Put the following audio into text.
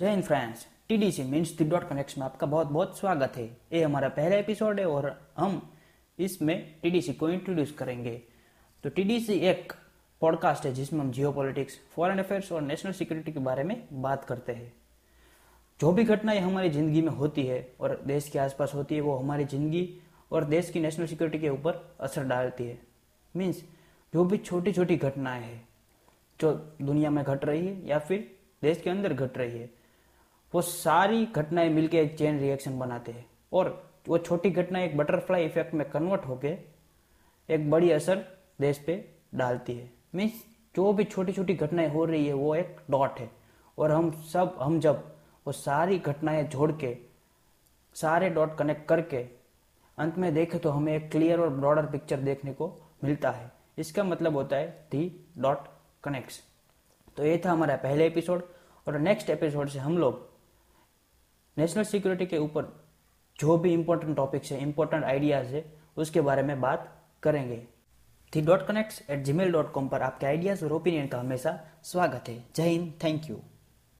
जय Hind friends TDC means the dot connect में आपका बहुत बहुत स्वागत है। ये हमारा पहला एपिसोड है और हम इसमें टीडीसी को इंट्रोड्यूस करेंगे। तो टीडीसी एक पॉडकास्ट है जिसमें हम जियो पॉलिटिक्स फॉरेन अफेयर्स और नेशनल सिक्योरिटी के बारे में बात करते हैं। जो भी घटनाएँ हमारी ज़िंदगी में होती है और देश के आसपास होती है, वो हमारी ज़िंदगी और देश की नेशनल सिक्योरिटी के ऊपर असर डालती है। मीन्स जो भी छोटी छोटी घटनाएँ हैं, जो दुनिया में घट रही है या फिर देश के अंदर घट रही है वो सारी घटनाएँ मिलकर एक चेन रिएक्शन बनाते हैं। और वो छोटी घटना एक बटरफ्लाई इफ़ेक्ट में कन्वर्ट होके एक बड़ी असर देश पे डालती है। मीन्स जो भी छोटी छोटी घटनाएँ हो रही है, वो एक डॉट है। और हम सब, हम जब वो सारी घटनाएँ जोड़ के सारे डॉट कनेक्ट करके अंत में देखें तो हमें एक क्लियर और ब्रॉडर पिक्चर देखने को मिलता है। इसका मतलब होता है दी डॉट कनेक्ट्स तो ये था हमारा पहले एपिसोड और नेक्स्ट एपिसोड से हम लोग नेशनल सिक्योरिटी के ऊपर जो भी इम्पोर्टेंट टॉपिक्स है इम्पोर्टेंट आइडियाज़ है, उसके बारे में बात करेंगे। The dot connects at Gmail dot com पर आपके आइडियाज़ और ओपिनियन का हमेशा स्वागत है। जय हिंद थैंक यू